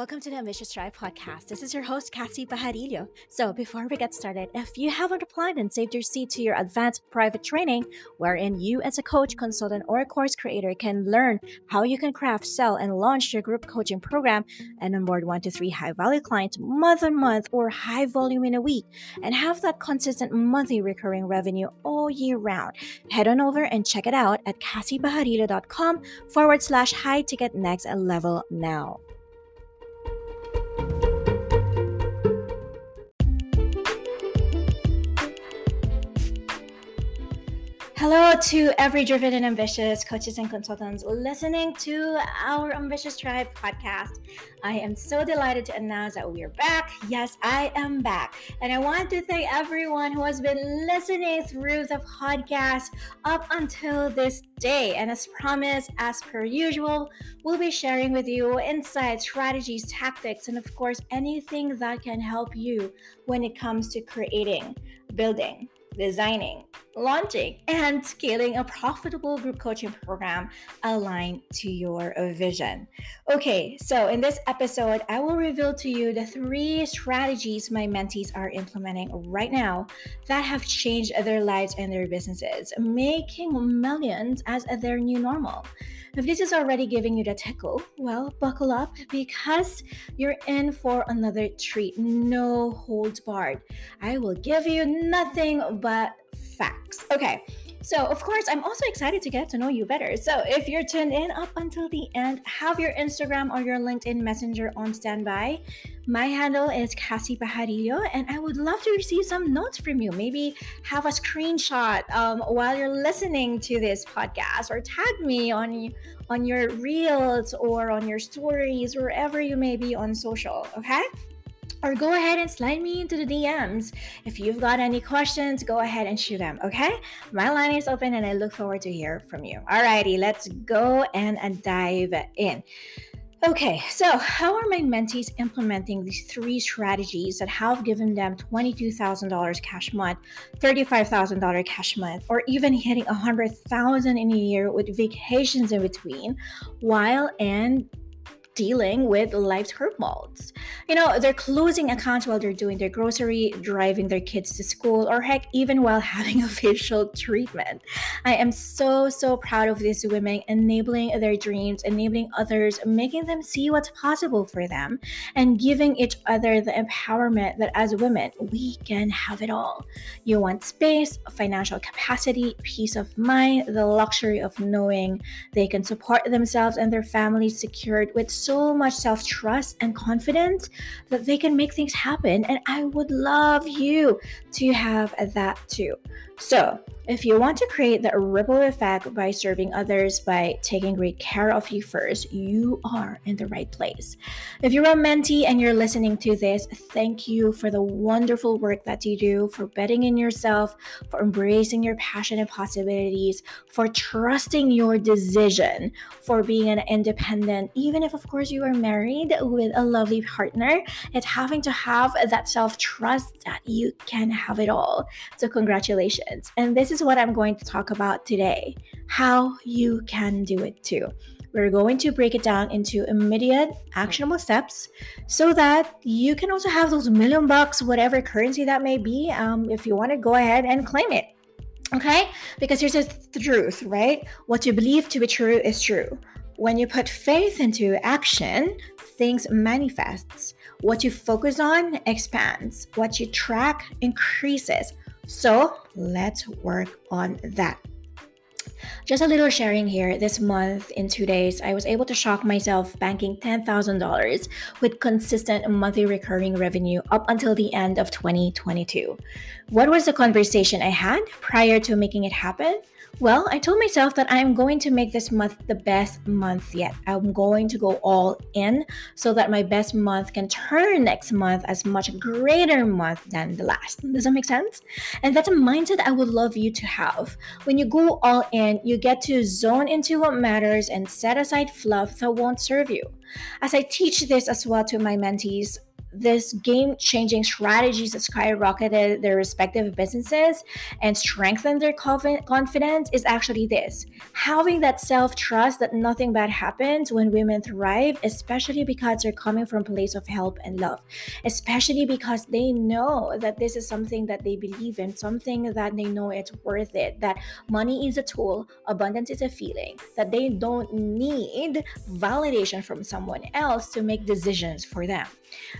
Welcome to the Ambitious Tribe podcast. This is your host, Kassy Pajarillo. So, before we get started, if you haven't applied and saved your seat to your advanced private training, wherein you as a coach, consultant, or a course creator can learn how you can craft, sell, and launch your group coaching program and onboard one to three high value clients month on month or high volume in a week and have that consistent monthly recurring revenue all year round, head on over and check it out at kassypajarillo.com forward slash high ticket next level now. Thank you. Hello to every driven and ambitious coaches and consultants listening to our Ambitious Tribe podcast. I am so delighted to announce that we're back. Yes, I am back. And I want to thank everyone who has been listening through the podcast up until this day. And as promised, as per usual, we'll be sharing with you insights, strategies, tactics, and of course, anything that can help you when it comes to creating, building, designing, launching, and scaling a profitable group coaching program aligned to your vision. Okay, so in this episode, I will reveal to you the three strategies my mentees are implementing right now that have changed their lives and their businesses, making millions as their new normal. If this is already giving you the tickle, well, buckle up because you're in for another treat. No holds barred. I will give you nothing but facts. Okay. So, of course, I'm also excited to get to know you better. So, if you're tuned in up until the end, have your Instagram or your LinkedIn Messenger on standby. My handle is Kassy Pajarillo, and I would love to receive some notes from you. Maybe have a screenshot um, while you're listening to this podcast, or tag me on on your reels or on your stories, wherever you may be on social. Okay or go ahead and slide me into the DMs. If you've got any questions, go ahead and shoot them, okay? My line is open and I look forward to hear from you. Alrighty, let's go and dive in. Okay, so how are my mentees implementing these three strategies that have given them $22,000 cash month, $35,000 cash month, or even hitting 100,000 in a year with vacations in between while and dealing with life's curveballs. You know, they're closing accounts while they're doing their grocery, driving their kids to school, or heck, even while having a facial treatment. I am so, so proud of these women enabling their dreams, enabling others, making them see what's possible for them, and giving each other the empowerment that as women, we can have it all. You want space, financial capacity, peace of mind, the luxury of knowing they can support themselves and their families secured with so much self trust and confidence that they can make things happen. And I would love you to have that too. So, if you want to create the ripple effect by serving others, by taking great care of you first, you are in the right place. If you're a mentee and you're listening to this, thank you for the wonderful work that you do, for betting in yourself, for embracing your passion and possibilities, for trusting your decision, for being an independent, even if, of course, you are married with a lovely partner. It's having to have that self trust that you can have it all. So, congratulations. And this is what I'm going to talk about today how you can do it too. We're going to break it down into immediate actionable steps so that you can also have those million bucks, whatever currency that may be. Um, if you want to go ahead and claim it. Okay? Because here's the truth, right? What you believe to be true is true. When you put faith into action, things manifests. What you focus on expands. What you track increases. So let's work on that. Just a little sharing here. This month, in two days, I was able to shock myself banking $10,000 with consistent monthly recurring revenue up until the end of 2022. What was the conversation I had prior to making it happen? Well, I told myself that I'm going to make this month the best month yet. I'm going to go all in so that my best month can turn next month as much greater month than the last. Does that make sense? And that's a mindset I would love you to have. When you go all in, you get to zone into what matters and set aside fluff that won't serve you. As I teach this as well to my mentees, this game changing strategies that skyrocketed their respective businesses and strengthened their confidence is actually this having that self trust that nothing bad happens when women thrive, especially because they're coming from a place of help and love, especially because they know that this is something that they believe in, something that they know it's worth it, that money is a tool, abundance is a feeling, that they don't need validation from someone else to make decisions for them.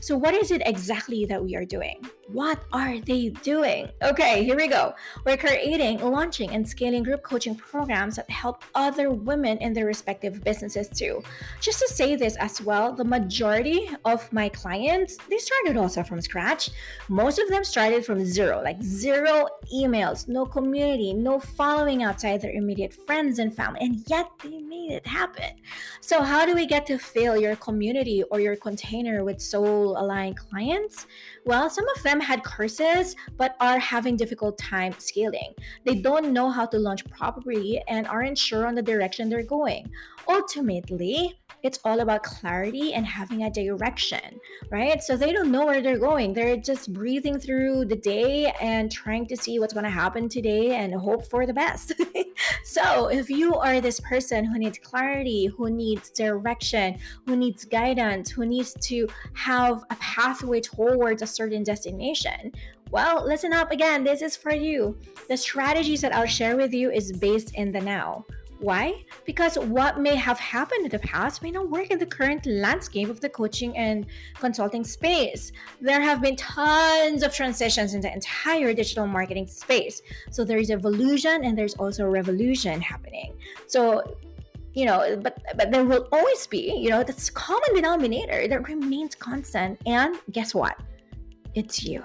So, what is it exactly that we are doing? What are they doing? Okay, here we go. We're creating, launching, and scaling group coaching programs that help other women in their respective businesses too. Just to say this as well, the majority of my clients, they started also from scratch. Most of them started from zero, like zero emails, no community, no following outside their immediate friends and family, and yet they made it happen. So, how do we get to fill your community or your container with soul aligned clients? Well, some of them had courses but are having difficult time scaling. They don't know how to launch properly and aren't sure on the direction they're going. Ultimately, it's all about clarity and having a direction, right? So they don't know where they're going. They're just breathing through the day and trying to see what's going to happen today and hope for the best. so if you are this person who needs clarity, who needs direction, who needs guidance, who needs to have a pathway towards a certain destination, well, listen up again. This is for you. The strategies that I'll share with you is based in the now. Why? Because what may have happened in the past may not work in the current landscape of the coaching and consulting space. There have been tons of transitions in the entire digital marketing space. So there is evolution and there's also revolution happening. So you know but but there will always be you know this common denominator that remains constant and guess what it's you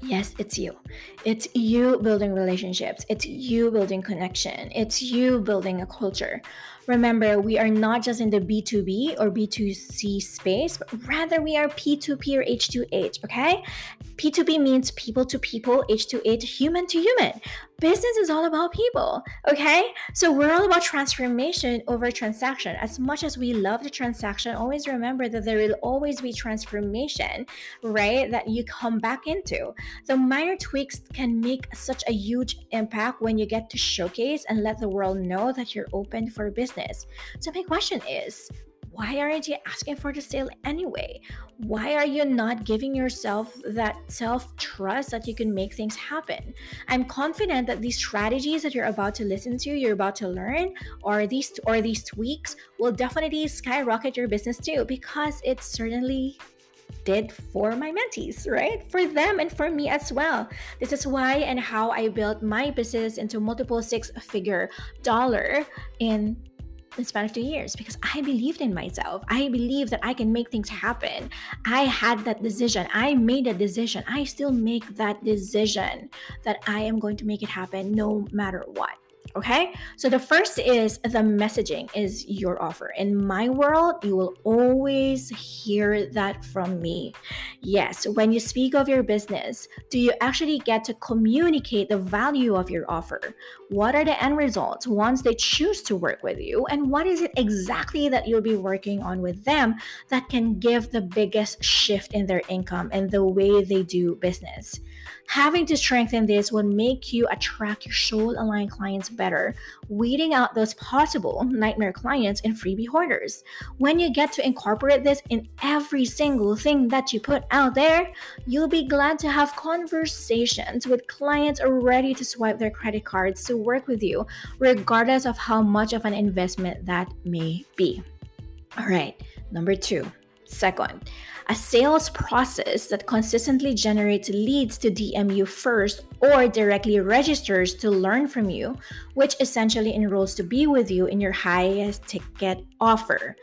Yes, it's you. It's you building relationships. It's you building connection. It's you building a culture. Remember, we are not just in the B2B or B2C space, but rather we are P2P or H2H, okay? P2P means people to people, H2H, human to human. Business is all about people, okay? So we're all about transformation over transaction. As much as we love the transaction, always remember that there will always be transformation, right? That you come back into. The minor tweaks can make such a huge impact when you get to showcase and let the world know that you're open for business. So my question is, why aren't you asking for the sale anyway? Why are you not giving yourself that self trust that you can make things happen? I'm confident that these strategies that you're about to listen to, you're about to learn, or these or these tweaks will definitely skyrocket your business too, because it certainly did for my mentees, right? For them and for me as well. This is why and how I built my business into multiple six figure dollar in in span of two years because I believed in myself. I believe that I can make things happen. I had that decision. I made a decision. I still make that decision that I am going to make it happen no matter what. Okay, so the first is the messaging is your offer. In my world, you will always hear that from me. Yes, when you speak of your business, do you actually get to communicate the value of your offer? What are the end results once they choose to work with you? And what is it exactly that you'll be working on with them that can give the biggest shift in their income and the way they do business? Having to strengthen this will make you attract your soul aligned clients better, weeding out those possible nightmare clients and freebie hoarders. When you get to incorporate this in every single thing that you put out there, you'll be glad to have conversations with clients ready to swipe their credit cards to work with you, regardless of how much of an investment that may be. All right, number two. Second, a sales process that consistently generates leads to DM you first or directly registers to learn from you, which essentially enrolls to be with you in your highest ticket offer.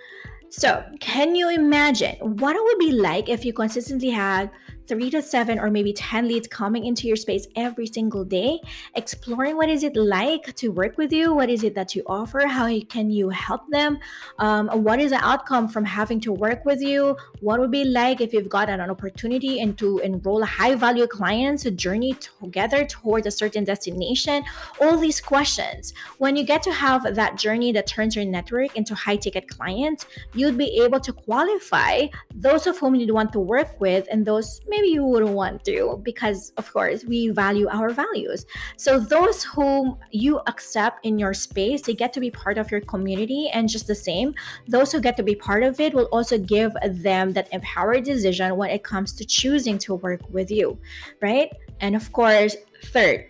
So, can you imagine what it would be like if you consistently had three to seven or maybe 10 leads coming into your space every single day, exploring what is it like to work with you, what is it that you offer, how can you help them, um, what is the outcome from having to work with you, what would be like if you've got an opportunity and to enroll high value clients to journey together towards a certain destination, all these questions. When you get to have that journey that turns your network into high ticket clients, you'd be able to qualify those of whom you'd want to work with and those maybe you wouldn't want to because of course we value our values. So those whom you accept in your space they get to be part of your community. And just the same those who get to be part of it will also give them that empowered decision when it comes to choosing to work with you right? And of course third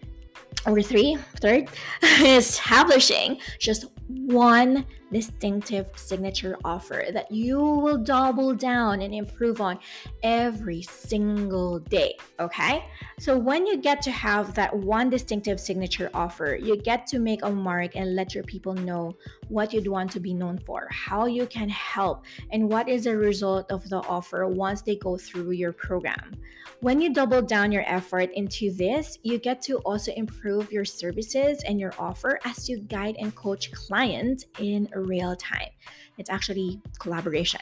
or three third establishing just one distinctive signature offer that you will double down and improve on every single day. Okay. So, when you get to have that one distinctive signature offer, you get to make a mark and let your people know what you'd want to be known for, how you can help, and what is the result of the offer once they go through your program. When you double down your effort into this, you get to also improve your services and your offer as you guide and coach clients in real time. It's actually collaboration.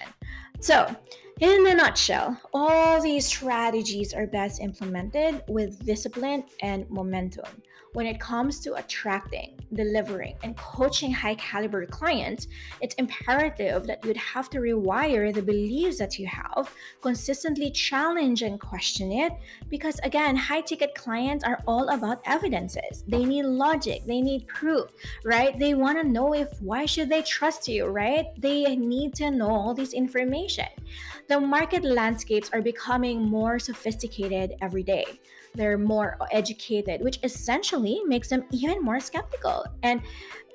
So, in a nutshell, all these strategies are best implemented with discipline and momentum when it comes to attracting, delivering, and coaching high caliber clients, it's imperative that you'd have to rewire the beliefs that you have, consistently challenge and question it, because again, high ticket clients are all about evidences. They need logic, they need proof, right? They want to know if why should they trust you, right? They need to know all this information. The market landscapes are becoming more sophisticated every day they're more educated, which essentially makes them even more skeptical. And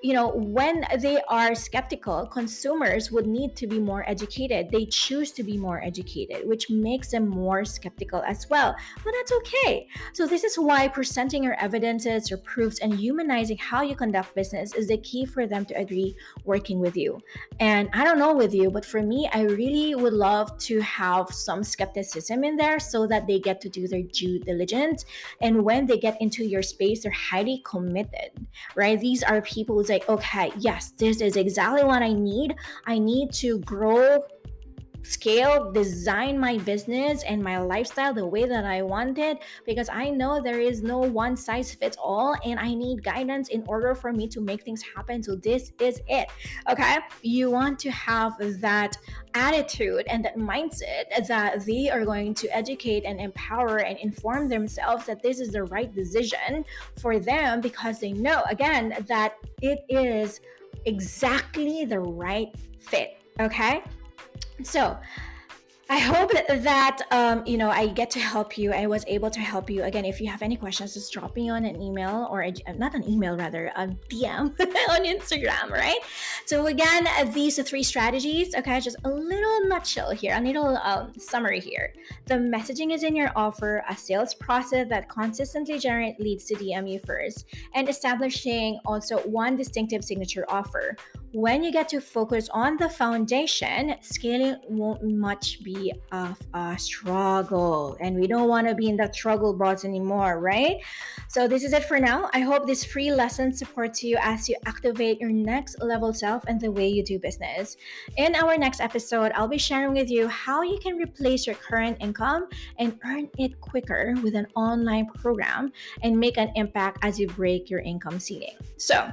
you know, when they are skeptical, consumers would need to be more educated. They choose to be more educated, which makes them more skeptical as well. But that's okay. So, this is why presenting your evidences, your proofs, and humanizing how you conduct business is the key for them to agree working with you. And I don't know with you, but for me, I really would love to have some skepticism in there so that they get to do their due diligence. And when they get into your space, they're highly committed, right? These are people like, okay, yes, this is exactly what I need. I need to grow scale, design my business and my lifestyle the way that I wanted because I know there is no one size fits all and I need guidance in order for me to make things happen. So, this is it. Okay. You want to have that attitude and that mindset that they are going to educate and empower and inform themselves that this is the right decision for them because they know, again, that it is exactly the right fit. Okay. So, I hope that um, you know I get to help you. I was able to help you. Again, if you have any questions, just drop me on an email or a, not an email, rather a DM on Instagram, right? So again, these three strategies. Okay, just a little nutshell here, a little um, summary here. The messaging is in your offer, a sales process that consistently generate leads to DM you first, and establishing also one distinctive signature offer when you get to focus on the foundation, scaling won't much be of a struggle. And we don't want to be in that struggle box anymore, right? So, this is it for now. I hope this free lesson supports you as you activate your next level self and the way you do business. In our next episode, I'll be sharing with you how you can replace your current income and earn it quicker with an online program and make an impact as you break your income ceiling. So,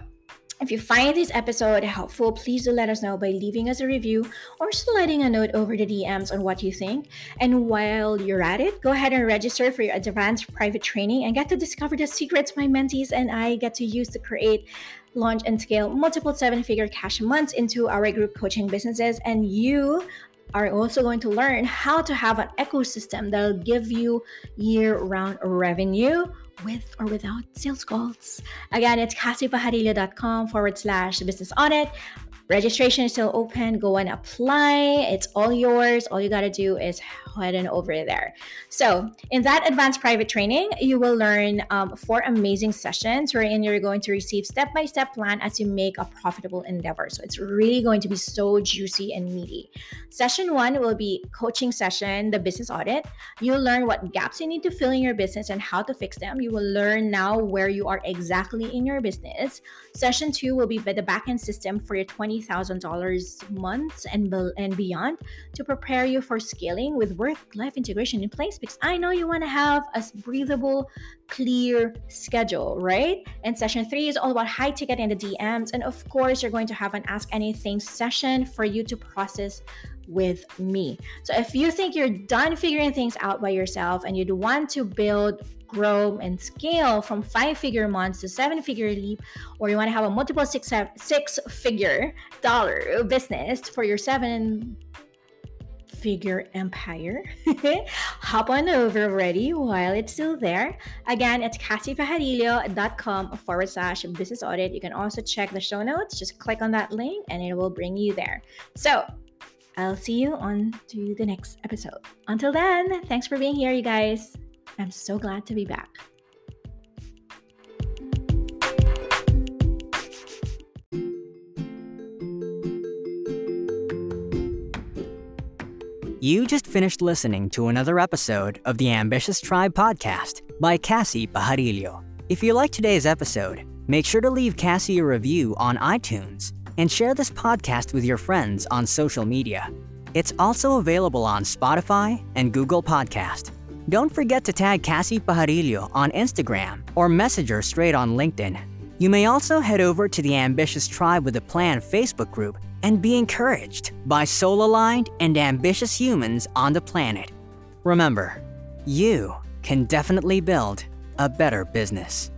if you find this episode helpful, please do let us know by leaving us a review or sliding a note over the DMs on what you think. And while you're at it, go ahead and register for your advanced private training and get to discover the secrets my mentees and I get to use to create, launch, and scale multiple seven figure cash months into our group coaching businesses. And you are also going to learn how to have an ecosystem that'll give you year round revenue with or without sales calls. Again, it's kassypajarillo.com forward slash business audit. Registration is still open. Go and apply. It's all yours. All you got to do is on over there. So, in that advanced private training, you will learn um, four amazing sessions wherein you're going to receive step by step plan as you make a profitable endeavor. So, it's really going to be so juicy and meaty. Session one will be coaching session, the business audit. You'll learn what gaps you need to fill in your business and how to fix them. You will learn now where you are exactly in your business. Session two will be the backend system for your $20,000 months and, and beyond to prepare you for scaling with work life integration in place because I know you want to have a breathable, clear schedule, right? And session three is all about high ticket in the DMs. And of course, you're going to have an Ask Anything session for you to process with me. So if you think you're done figuring things out by yourself and you'd want to build grow and scale from five figure months to seven figure leap or you want to have a multiple six six figure dollar business for your seven figure empire. Hop on over already while it's still there. Again, it's kassypajarillo.com forward slash business audit. You can also check the show notes. Just click on that link and it will bring you there. So I'll see you on to the next episode. Until then, thanks for being here, you guys. I'm so glad to be back. You just finished listening to another episode of the Ambitious Tribe podcast by Kassy Pajarillo. If you liked today's episode, make sure to leave Kassy a review on iTunes and share this podcast with your friends on social media. It's also available on Spotify and Google Podcast. Don't forget to tag Kassy Pajarillo on Instagram or message her straight on LinkedIn. You may also head over to the Ambitious Tribe with a Plan Facebook group and be encouraged by soul aligned and ambitious humans on the planet. Remember, you can definitely build a better business.